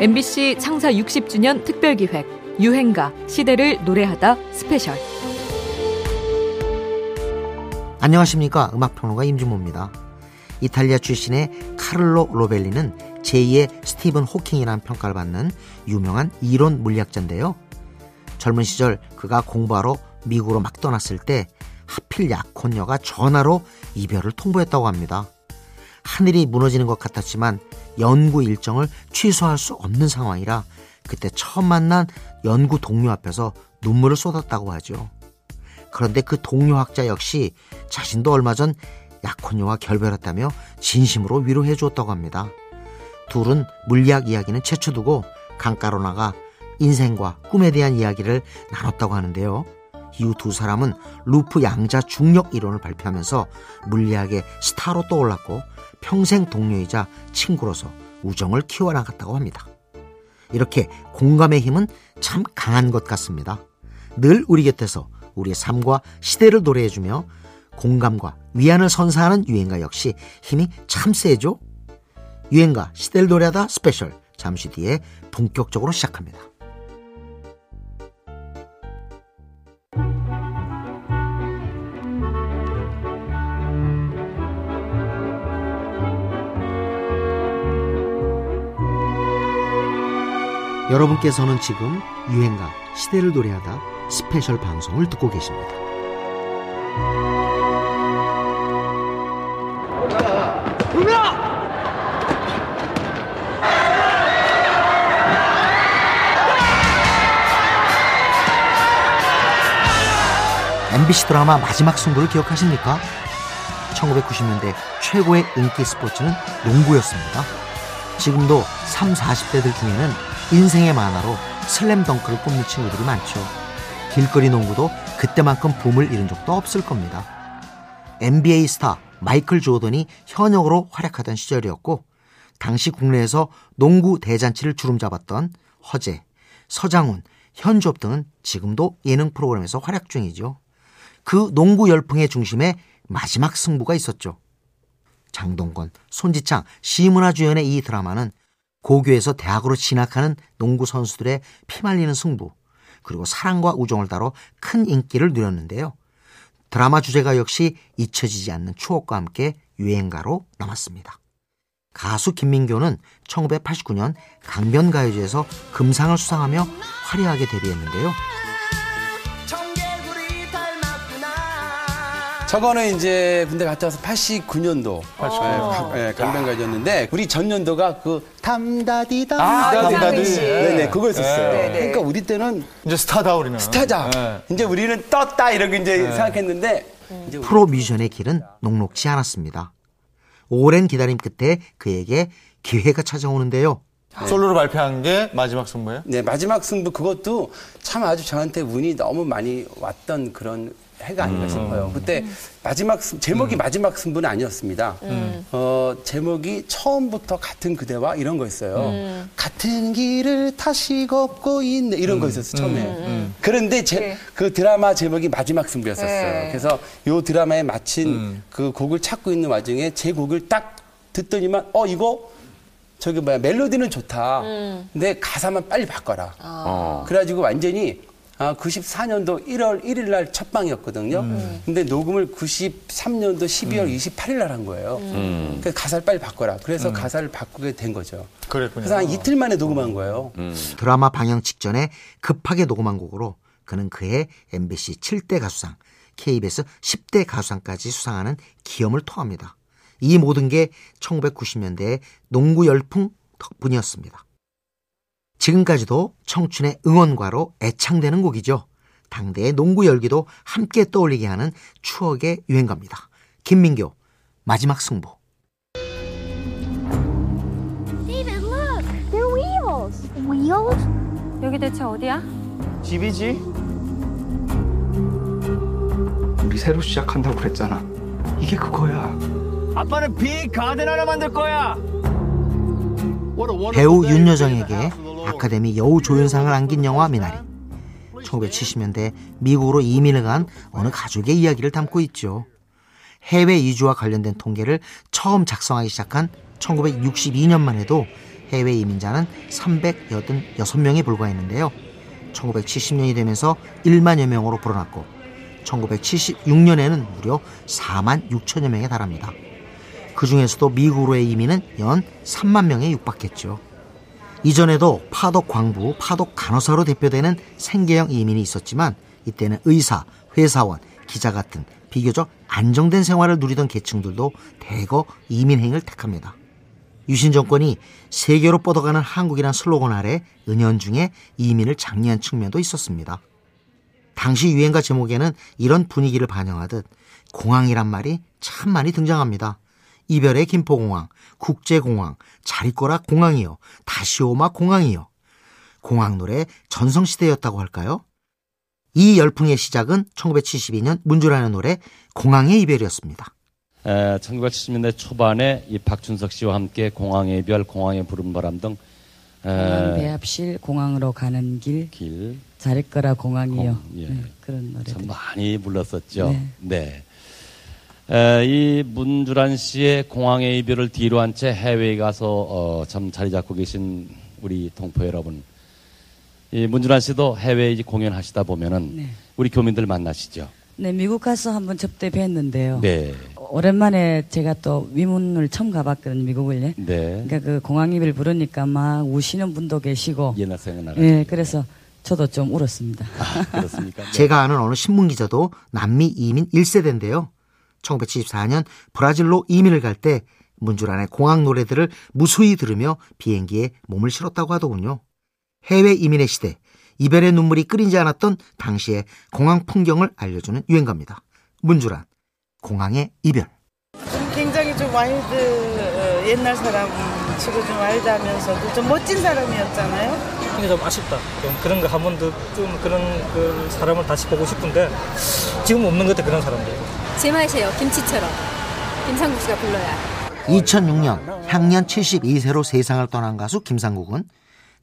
MBC 창사 60주년 특별기획 유행가 시대를 노래하다 스페셜 안녕하십니까 음악평론가 임진모입니다. 이탈리아 출신의 카를로 로벨리는 제2의 스티븐 호킹이라는 평가를 받는 유명한 이론 물리학자인데요. 젊은 시절 그가 공부하러 미국으로 막 떠났을 때 하필 약혼녀가 전화로 이별을 통보했다고 합니다. 하늘이 무너지는 것 같았지만 연구 일정을 취소할 수 없는 상황이라 그때 처음 만난 연구 동료 앞에서 눈물을 쏟았다고 하죠. 그런데 그 동료 학자 역시 자신도 얼마 전 약혼녀와 결별했다며 진심으로 위로해 주었다고 합니다. 둘은 물리학 이야기는 제쳐두고 강가로 나가 인생과 꿈에 대한 이야기를 나눴다고 하는데요. 이후 두 사람은 루프 양자 중력 이론을 발표하면서 물리학의 스타로 떠올랐고 평생 동료이자 친구로서 우정을 키워나갔다고 합니다. 이렇게 공감의 힘은 참 강한 것 같습니다. 늘 우리 곁에서 우리의 삶과 시대를 노래해주며 공감과 위안을 선사하는 유행가 역시 힘이 참 세죠? 유행가 시대를 노래하다 스페셜 잠시 뒤에 본격적으로 시작합니다. 여러분께서는 지금 유행가 시대를 노래하다 스페셜 방송을 듣고 계십니다. MBC 드라마 마지막 승부를 기억하십니까? 1990년대 최고의 인기 스포츠는 농구였습니다. 지금도 3, 40대들 중에는 인생의 만화로 슬램덩크를 꼽는 친구들이 많죠. 길거리 농구도 그때만큼 붐을 이룬 적도 없을 겁니다. NBA 스타 마이클 조던이 현역으로 활약하던 시절이었고 당시 국내에서 농구 대잔치를 주름잡았던 허재, 서장훈, 현주업 등은 지금도 예능 프로그램에서 활약 중이죠. 그 농구 열풍의 중심에 마지막 승부가 있었죠. 장동건, 손지창, 시문화 주연의 이 드라마는 고교에서 대학으로 진학하는 농구 선수들의 피말리는 승부, 그리고 사랑과 우정을 다뤄 큰 인기를 누렸는데요. 드라마 주제가 역시 잊혀지지 않는 추억과 함께 유행가로 남았습니다. 가수 김민교는 1989년 강변가요제에서 금상을 수상하며 화려하게 데뷔했는데요. 저거는 이제 군대 갔다 와서 89년도 예, 강변가였는데 우리 전년도가 그 담다디담 아, 담다디. 네네 그거였었어요. 네. 그러니까 우리 때는 이제 스타다 우리는. 스타자 네. 이제 우리는 떴다 이렇게 이제 생각했는데 이제 우리- 프로 뮤지션의 길은 녹록지 않았습니다. 오랜 기다림 끝에 그에게 기회가 찾아오는데요. 솔로로 발표한 게 마지막 승부예요? 네 마지막 승부 그것도 참 아주 저한테 운이 너무 많이 왔던 그런 해가 아닌가 싶어요. 그때 마지막 승- 제목이 마지막 승부는 아니었습니다. 어, 제목이 처음부터 같은 그대와 이런 거였어요. 같은 길을 다시 걷고 있네. 이런 거였었어요 처음에. 그런데 제, 그 드라마 제목이 마지막 승부였었어요. 그래서 요 드라마에 마친 그 곡을 찾고 있는 와중에 제 곡을 딱 듣더니만 어 이거 저기 뭐야 멜로디는 좋다. 근데 가사만 빨리 바꿔라. 그래가지고 완전히 아, 94년도 1월 1일 날 첫 방이었거든요. 근데 녹음을 93년도 12월 28일 날 한 거예요. 그래서 가사를 빨리 바꿔라. 그래서 가사를 바꾸게 된 거죠. 그랬군요. 그래서 한 이틀 만에 녹음한 거예요. 드라마 방영 직전에 급하게 녹음한 곡으로 그는 그해 MBC 7대 가수상, KBS 10대 가수상까지 수상하는 기염을 토합니다. 이 모든 게 1990년대의 농구 열풍 덕분이었습니다. 지금까지도 청춘의 응원가로 애창되는 곡이죠. 당대의 농구 열기도 함께 떠올리게 하는 추억의 유행가입니다. 김민교, 마지막 승부. David, look! They're wheels! Wheels? 여기 대체 어디야? 집이지. 우리 새로 시작한다고 그랬잖아. 이게 그거야. 아빠는 빅 가든 하나 만들 거야. 배우 윤여정에게 아카데미 여우 조연상을 안긴 영화 미나리. 1970년대 미국으로 이민을 간 어느 가족의 이야기를 담고 있죠. 해외 이주와 관련된 통계를 처음 작성하기 시작한 1962년만 해도 해외 이민자는 386명에 불과했는데요. 1970년이 되면서 1만여 명으로 불어났고 1976년에는 무려 4만 6천여 명에 달합니다. 그 중에서도 미국으로의 이민은 연 3만 명에 육박했죠. 이전에도 파독 광부, 파독 간호사로 대표되는 생계형 이민이 있었지만 이때는 의사, 회사원, 기자 같은 비교적 안정된 생활을 누리던 계층들도 대거 이민행을 택합니다. 유신 정권이 세계로 뻗어가는 한국이란 슬로건 아래 은연중에 이민을 장려한 측면도 있었습니다. 당시 유행가 제목에는 이런 분위기를 반영하듯 공항이란 말이 참 많이 등장합니다. 이별의 김포공항, 국제공항, 잘 있거라 공항이요, 다시 오마 공항이요. 공항 노래 전성시대였다고 할까요? 이 열풍의 시작은 1972년 문주라는 노래 공항의 이별이었습니다. 에, 1970년대 초반에 이 박준석 씨와 함께 공항의 이별, 공항의 부른바람 등 공항 배합실 공항으로 가는 길 길, 잘했거라 공항이요. 공- 예. 네, 그런 노래. 참 많이 불렀었죠. 네. 네. 에, 이 문주란 씨의 공항의 이별을 뒤로 한 채 해외에 가서 어, 참 자리 잡고 계신 우리 동포 여러분. 이 문주란 씨도 해외에 이제 공연하시다 보면은 네. 우리 교민들 만나시죠. 네, 미국 가서 한번 접대 뵀는데요. 네. 오랜만에 제가 또 위문을 처음 가봤거든요, 미국을. 예. 네. 그러니까 그 공항 이별 부르니까 막 우시는 분도 계시고. 옛날 생각나가. 예, 그래서 저도 좀 울었습니다. 아, 그렇습니까? 네. 제가 아는 어느 신문 기자도 남미 이민 1세대인데요. 1974년 브라질로 이민을 갈 때 문주란의 공항 노래들을 무수히 들으며 비행기에 몸을 실었다고 하더군요. 해외 이민의 시대, 이별의 눈물이 끊이지 않았던 당시의 공항 풍경을 알려주는 유행가입니다. 문주란, 공항의 이별. 굉장히 좀 와일드 어, 옛날 사람 치고 좀 와일드하면서도 좀 멋진 사람이었잖아요. 이게 좀 아쉽다. 좀 그런 거 한번더좀 그런 그 사람을 다시 보고 싶은데 지금 없는 것 같아 그런 사람들. 제 맛이에요. 김치처럼. 김상국 씨가 불러야. 2006년 향년 72세로 세상을 떠난 가수 김상국은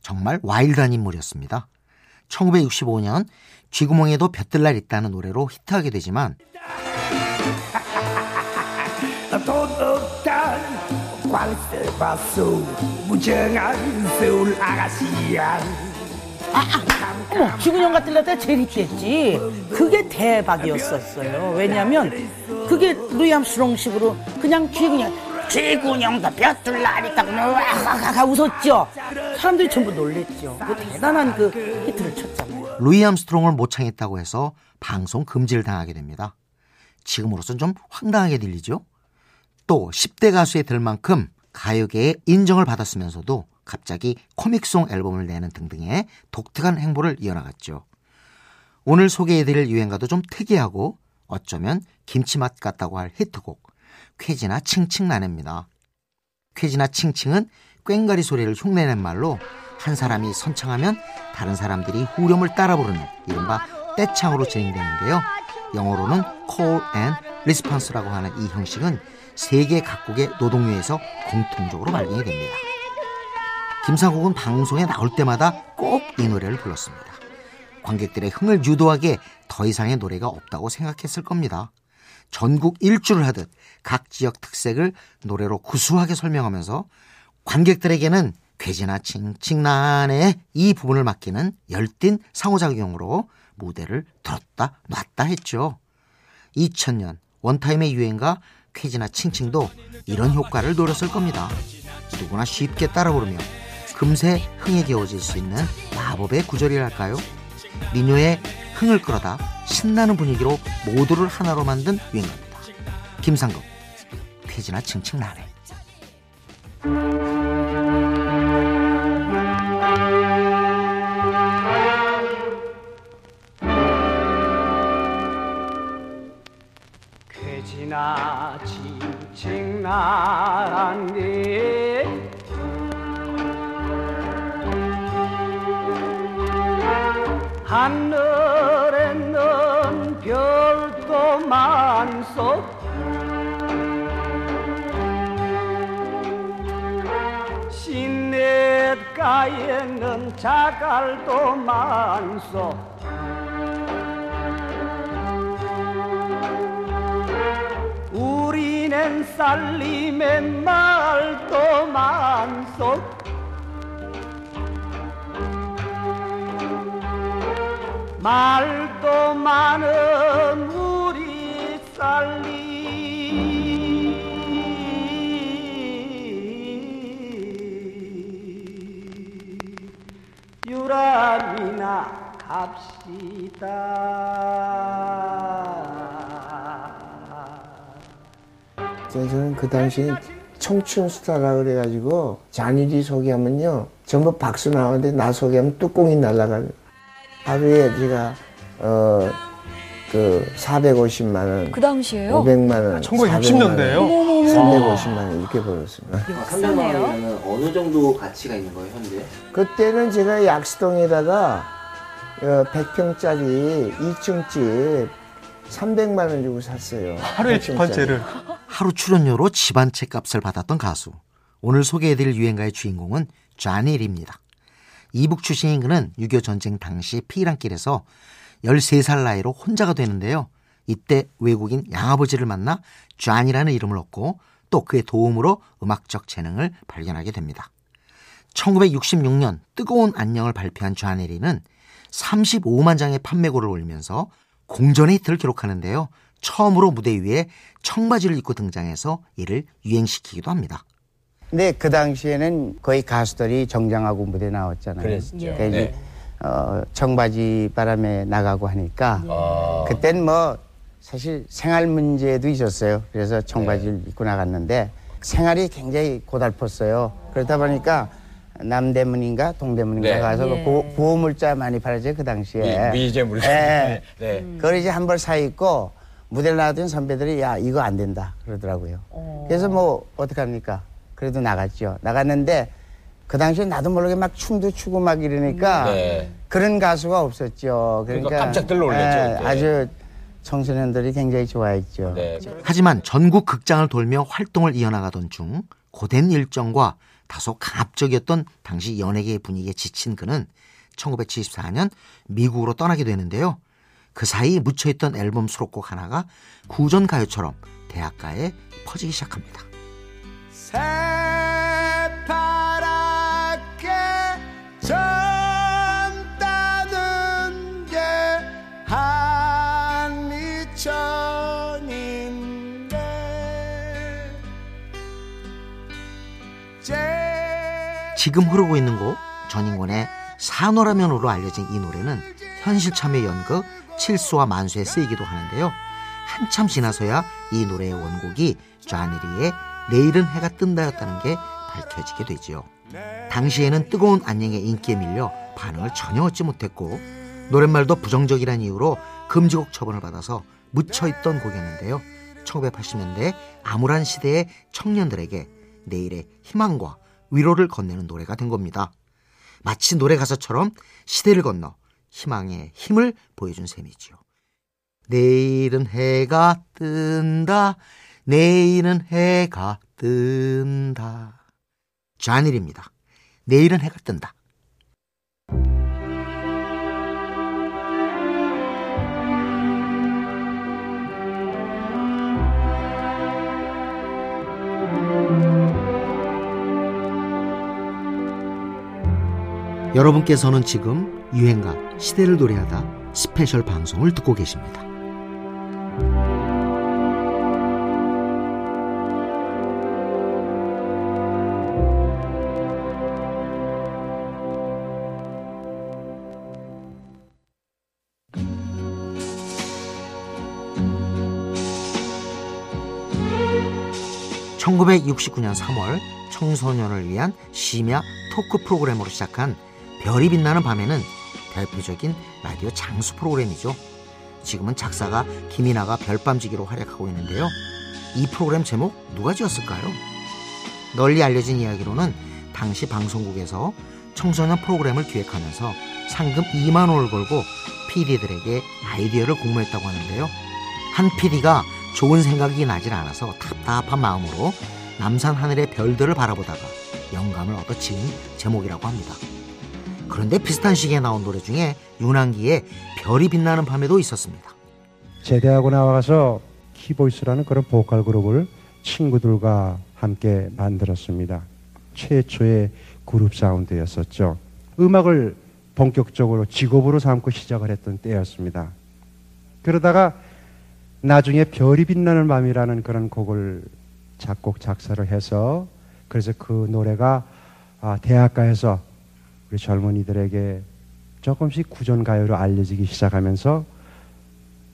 정말 와일드한 인물이었습니다. 1965년 쥐구멍에도 볕들 날 있다는 노래로 히트하게 되지만 서울 아가씨야 어머, 쥐구녕 같은 데가 제일 힙했지. 그게 대박이었었어요. 왜냐면 그게 루이 암스트롱식으로 그냥 쥐구녕, 쥐구녕도 볕들 날 하니까 그냥 와하하하 웃었죠. 사람들이 전부 놀랬죠. 그 대단한 그 히트를 쳤잖아요. 루이 암스트롱을 모창했다고 해서 방송 금지를 당하게 됩니다. 지금으로선 좀 황당하게 들리죠? 또 10대 가수에 될 만큼 가요계의 인정을 받았으면서도 갑자기 코믹송 앨범을 내는 등등의 독특한 행보를 이어나갔죠. 오늘 소개해드릴 유행가도 좀 특이하고 어쩌면 김치맛 같다고 할 히트곡 쾌지나 칭칭 나냅니다. 쾌지나 칭칭은 꽹가리 소리를 흉내낸 말로 한 사람이 선창하면 다른 사람들이 후렴을 따라 부르는 이른바 떼창으로 진행되는데요. 영어로는 call and response라고 하는 이 형식은 세계 각국의 노동요에서 공통적으로 발견이 됩니다. 김상국은 방송에 나올 때마다 꼭 이 노래를 불렀습니다. 관객들의 흥을 유도하기에 더 이상의 노래가 없다고 생각했을 겁니다. 전국 일주를 하듯 각 지역 특색을 노래로 구수하게 설명하면서 관객들에게는 괴지나 칭칭나네 이 부분을 맡기는 열띤 상호작용으로 무대를 들었다 놨다 했죠. 2000년 원타임의 유행가 쾌지나 칭칭도 이런 효과를 노렸을 겁니다. 누구나 쉽게 따라 부르며 금세 흥에 겨워질 수 있는 마법의 구절이랄까요? 민요의 흥을 끌어다 신나는 분위기로 모두를 하나로 만든 유행가입니다. 김상국, 쾌지나 칭칭나네. 지나 칭칭 나란데 하늘에는 별도 많소 시냇가에는 자갈도 많소 맹살리 맨날 또만 속 말도 많은 우리 살림. 유람이나 갑시다. 저는 그 당시에 청춘 스타라 그래가지고 잔일이 소개하면요 전부 박수 나오는데 나 소개하면 뚜껑이 날아가요 하루에 제가 어 그 450만 원, 그 당시에요? 500만 원, 1960 년대예요? 어머머머. 350만 원 이렇게 벌었습니다. 300만 원이면 어느 정도 가치가 있는 거예요, 현재? 그때는 제가 약수동에다가 어, 100평짜리 2층 집 300만 원 주고 샀어요. 하루에 집한 채를. 하루 출연료로 집한채 값을 받았던 가수. 오늘 소개해드릴 유행가의 주인공은 쟈닐입니다. 이북 출신인 그는 6.25 전쟁 당시 피란길에서 13살 나이로 혼자가 되는데요. 이때 외국인 양아버지를 만나 쟈니라는 이름을 얻고 또 그의 도움으로 음악적 재능을 발견하게 됩니다. 1966년 뜨거운 안녕을 발표한 쟈니리는 35만 장의 판매고를 올리면서 공전의 히트를 기록하는데요. 처음으로 무대 위에 청바지를 입고 등장해서 이를 유행시키기도 합니다. 근데 그 당시에는 거의 가수들이 정장하고 무대 나왔잖아요. 그랬죠. 그러니까 이제 네. 어, 청바지 바람에 나가고 하니까 그땐 뭐 사실 생활 문제도 있었어요. 그래서 청바지를 입고 나갔는데 생활이 굉장히 고달팠어요. 그러다 보니까 남대문인가 동대문인가 네. 가서 예. 보, 보호물자 많이 팔았죠 그 당시에. 미- 미제물. 네. 네. 그걸 이제 한 벌 사 입고 무대를 나왔던 선배들이 야 이거 안 된다 그러더라고요. 그래서 뭐 어떡합니까? 그래도 나갔죠. 나갔는데 그 당시에 나도 모르게 막 춤도 추고 막 이러니까 네. 그런 가수가 없었죠. 그러니까 그러니까 깜짝 놀랐죠, 예, 그때. 아주 청소년들이 굉장히 좋아했죠. 네. 하지만 전국 극장을 돌며 활동을 이어나가던 중 고된 일정과 다소 강압적이었던 당시 연예계 분위기에 지친 그는 1974년 미국으로 떠나게 되는데요. 그 사이 묻혀있던 앨범 수록곡 하나가 구전 가요처럼 대학가에 퍼지기 시작합니다. 새파랗게 젊다는 게 한리천인데 지금 흐르고 있는 곡 전인권의 산호라면으로 알려진 이 노래는 현실 참여 연극 칠수와 만수에 쓰이기도 하는데요. 한참 지나서야 이 노래의 원곡이 쟈니리의 내일은 해가 뜬다였다는 게 밝혀지게 되지요. 당시에는 뜨거운 안녕의 인기에 밀려 반응을 전혀 얻지 못했고 노랫말도 부정적이라는 이유로 금지곡 처분을 받아서 묻혀있던 곡이었는데요. 1980년대 암울한 시대의 청년들에게 내일의 희망과 위로를 건네는 노래가 된 겁니다. 마치 노래 가사처럼 시대를 건너 희망의 힘을 보여준 셈이지요. 내일은 해가 뜬다. 내일은 해가 뜬다. 쟈닐입니다. 내일은 해가 뜬다. 여러분께서는 지금 유행가 시대를 노래하다 스페셜 방송을 듣고 계십니다. (1969년 3월) 청소년을 위한 심야 토크 프로그램으로 시작한 별이 빛나는 밤에는 대표적인 라디오 장수 프로그램이죠. 지금은 작사가 김이나가 별밤지기로 활약하고 있는데요. 이 프로그램 제목 누가 지었을까요? 널리 알려진 이야기로는 당시 방송국에서 청소년 프로그램을 기획하면서 상금 2만 원을 걸고 PD들에게 아이디어를 공모했다고 하는데요. 한 PD가 좋은 생각이 나질 않아서 답답한 마음으로 남산 하늘의 별들을 바라보다가 영감을 얻어 지은 제목이라고 합니다. 그런데 비슷한 시기에 나온 노래 중에 윤한기의 별이 빛나는 밤에도 있었습니다. 제대하고 나와서 키보이스라는 그런 보컬 그룹을 친구들과 함께 만들었습니다. 최초의 그룹 사운드였었죠. 음악을 본격적으로 직업으로 삼고 시작을 했던 때였습니다. 그러다가 나중에 별이 빛나는 밤이라는 그런 곡을 작곡 작사를 해서 그래서 그 노래가 아, 대학가에서 우리 젊은이들에게 조금씩 구전 가요로 알려지기 시작하면서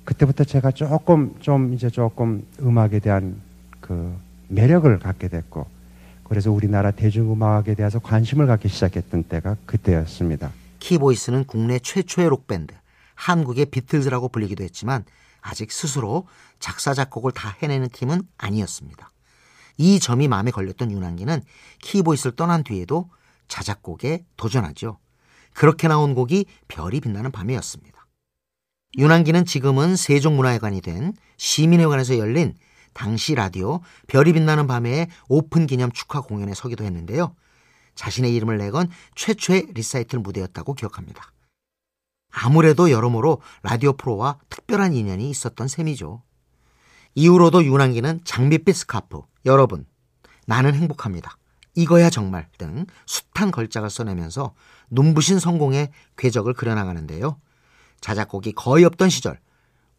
그때부터 제가 조금 좀 이제 조금 음악에 대한 그 매력을 갖게 됐고 그래서 우리나라 대중음악에 대해서 관심을 갖기 시작했던 때가 그때였습니다. 키보이스는 국내 최초의 록밴드, 한국의 비틀즈라고 불리기도 했지만 아직 스스로 작사, 작곡을 다 해내는 팀은 아니었습니다. 이 점이 마음에 걸렸던 윤항기는 키보이스를 떠난 뒤에도 자작곡에 도전하죠. 그렇게 나온 곡이 별이 빛나는 밤이었습니다. 윤항기는 지금은 세종문화회관이 된 시민회관에서 열린 당시 라디오 별이 빛나는 밤의 오픈 기념 축하 공연에 서기도 했는데요. 자신의 이름을 내건 최초의 리사이틀 무대였다고 기억합니다. 아무래도 여러모로 라디오 프로와 특별한 인연이 있었던 셈이죠. 이후로도 윤항기는 장밋빛 스카프, 여러분, 나는 행복합니다. 이거야 정말 등 숱한 걸작을 써내면서 눈부신 성공의 궤적을 그려나가는데요. 자작곡이 거의 없던 시절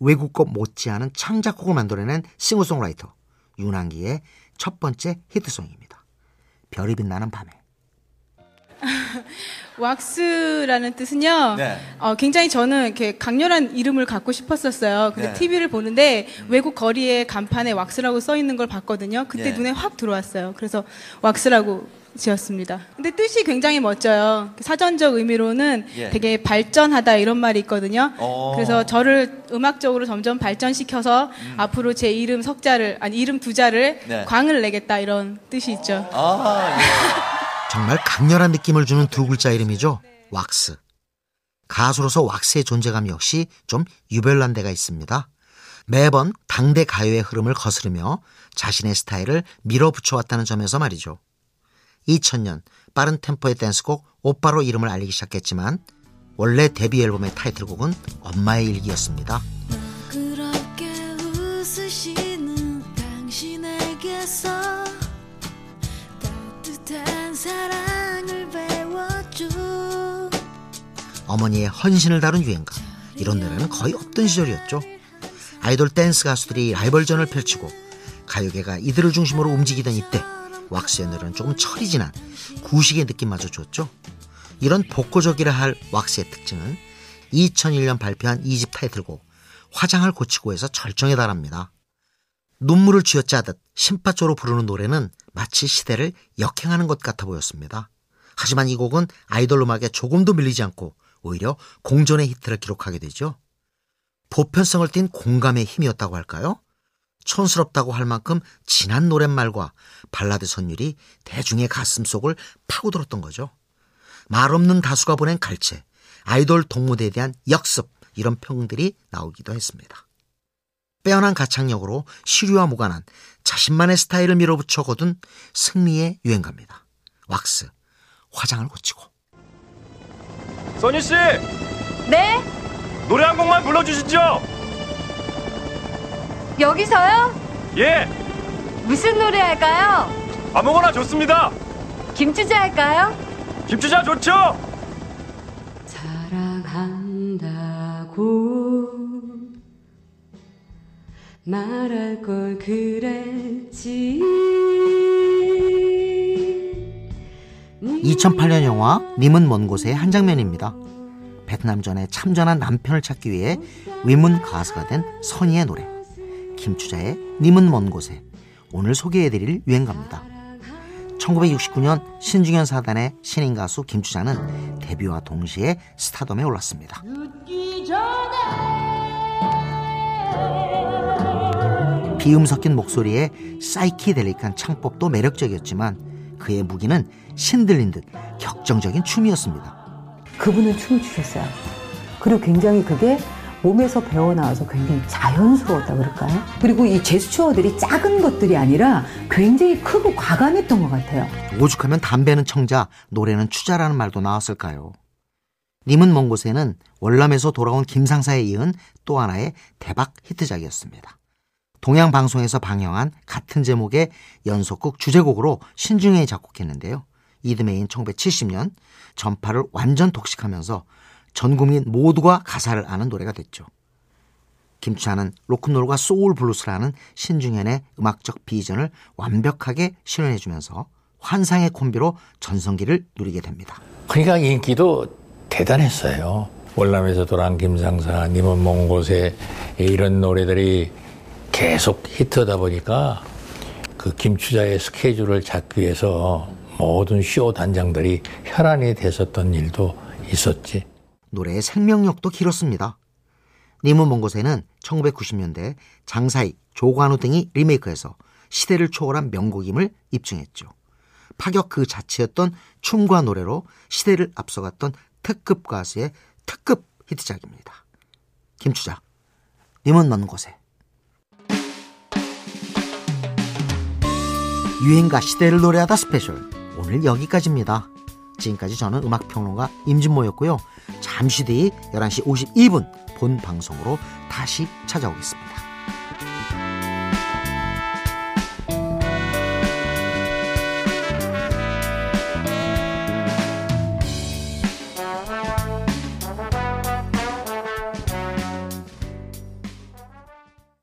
외국곡 못지않은 창작곡을 만들어낸 싱어송라이터 윤한기의 첫 번째 히트송입니다. 별이 빛나는 밤에. 왁스라는 뜻은요. 네. 어, 굉장히 저는 이렇게 강렬한 이름을 갖고 싶었었어요. 근데 네. TV를 보는데 외국 거리에 간판에 왁스라고 써 있는 걸 봤거든요. 그때 네. 눈에 확 들어왔어요. 그래서 왁스라고 지었습니다. 근데 뜻이 굉장히 멋져요. 사전적 의미로는 예. 되게 발전하다 이런 말이 있거든요. 어. 그래서 저를 음악적으로 점점 발전시켜서 앞으로 제 이름 석자를 아니 이름 두 자를 음. 네. 광을 내겠다 이런 뜻이 있죠. 아, 정말 강렬한 느낌을 주는 두 글자 이름이죠. 왁스. 가수로서 왁스의 존재감 역시 좀 유별난 데가 있습니다. 매번 당대 가요의 흐름을 거스르며 자신의 스타일을 밀어붙여왔다는 점에서 말이죠. 2000년 빠른 템포의 댄스곡 오빠로 이름을 알리기 시작했지만 원래 데뷔 앨범의 타이틀곡은 엄마의 일기였습니다. 그렇게 웃으시는 당신에게서 따뜻한 사랑을 배웠죠 어머니의 헌신을 다룬 유행가 이런 노래는 거의 없던 시절이었죠. 아이돌 댄스 가수들이 라이벌전을 펼치고 가요계가 이들을 중심으로 움직이던 이때 왁스의 노래는 조금 철이 지난 구식의 느낌마저 줬죠. 이런 복고적이라 할 왁스의 특징은 2001년 발표한 2집 타이틀곡 화장을 고치고에서 절정에 달합니다. 눈물을 쥐어짜듯 심파조로 부르는 노래는 마치 시대를 역행하는 것 같아 보였습니다. 하지만 이 곡은 아이돌 음악에 조금도 밀리지 않고 오히려 공존의 히트를 기록하게 되죠. 보편성을 띤 공감의 힘이었다고 할까요? 촌스럽다고 할 만큼 진한 노랫말과 발라드 선율이 대중의 가슴 속을 파고들었던 거죠. 말 없는 다수가 보낸 갈채, 아이돌 동무대에 대한 역습 이런 평들이 나오기도 했습니다. 빼어난 가창력으로 시류와 무관한 자신만의 스타일을 밀어붙여 거둔 승리의 유행가입니다. 왁스, 화장을 고치고. 써니 씨 네? 노래 한 곡만 불러주시죠. 여기서요? 예 무슨 노래 할까요? 아무거나 좋습니다. 김추자 할까요? 김추자 좋죠. 사랑한다고 말할 걸 그랬지 2008년 영화 님은 먼 곳의 한 장면입니다. 베트남전에 참전한 남편을 찾기 위해 위문 가수가 된 선희의 노래 김추자의 님은 먼 곳에 오늘 소개해드릴 유행가입니다. 1969년 신중현 사단의 신인 가수 김추자는 데뷔와 동시에 스타덤에 올랐습니다. 비음 섞인 목소리에 사이키델릭한 창법도 매력적이었지만 그의 무기는 신들린 듯 격정적인 춤이었습니다. 그분은 춤을 추셨어요. 그리고 굉장히 그게 몸에서 배어나와서 굉장히 자연스러웠다 그럴까요? 그리고 이 제스처들이 작은 것들이 아니라 굉장히 크고 과감했던 것 같아요. 오죽하면 담배는 청자, 노래는 추자라는 말도 나왔을까요? 님은 먼 곳에는 월남에서 돌아온 김상사에 이은 또 하나의 대박 히트작이었습니다. 동양방송에서 방영한 같은 제목의 연속극 주제곡으로 신중현이 작곡했는데요. 이듬해인 1970년 전파를 완전 독식하면서 전 국민 모두가 가사를 아는 노래가 됐죠. 김추자는 로큰롤과 소울 블루스라는 신중현의 음악적 비전을 완벽하게 실현해주면서 환상의 콤비로 전성기를 누리게 됩니다. 그러니까 인기도 대단했어요. 월남에서 돌아온 김상사, 님은 먼 곳에 이런 노래들이 계속 히트하다 보니까 그 김추자의 스케줄을 잡기 위해서 모든 쇼 단장들이 혈안이 됐었던 일도 있었지. 노래의 생명력도 길었습니다. 님은 먼 곳에는 1990년대 장사희, 조관우 등이 리메이크해서 시대를 초월한 명곡임을 입증했죠. 파격 그 자체였던 춤과 노래로 시대를 앞서갔던 특급 가수의 특급 히트작입니다. 김추자, 님은 먼 곳에. 유행가 시대를 노래하다 스페셜. 오늘 여기까지입니다. 지금까지 저는 음악평론가 임진모였고요. 잠시 뒤 11시 52분 본 방송으로 다시 찾아오겠습니다.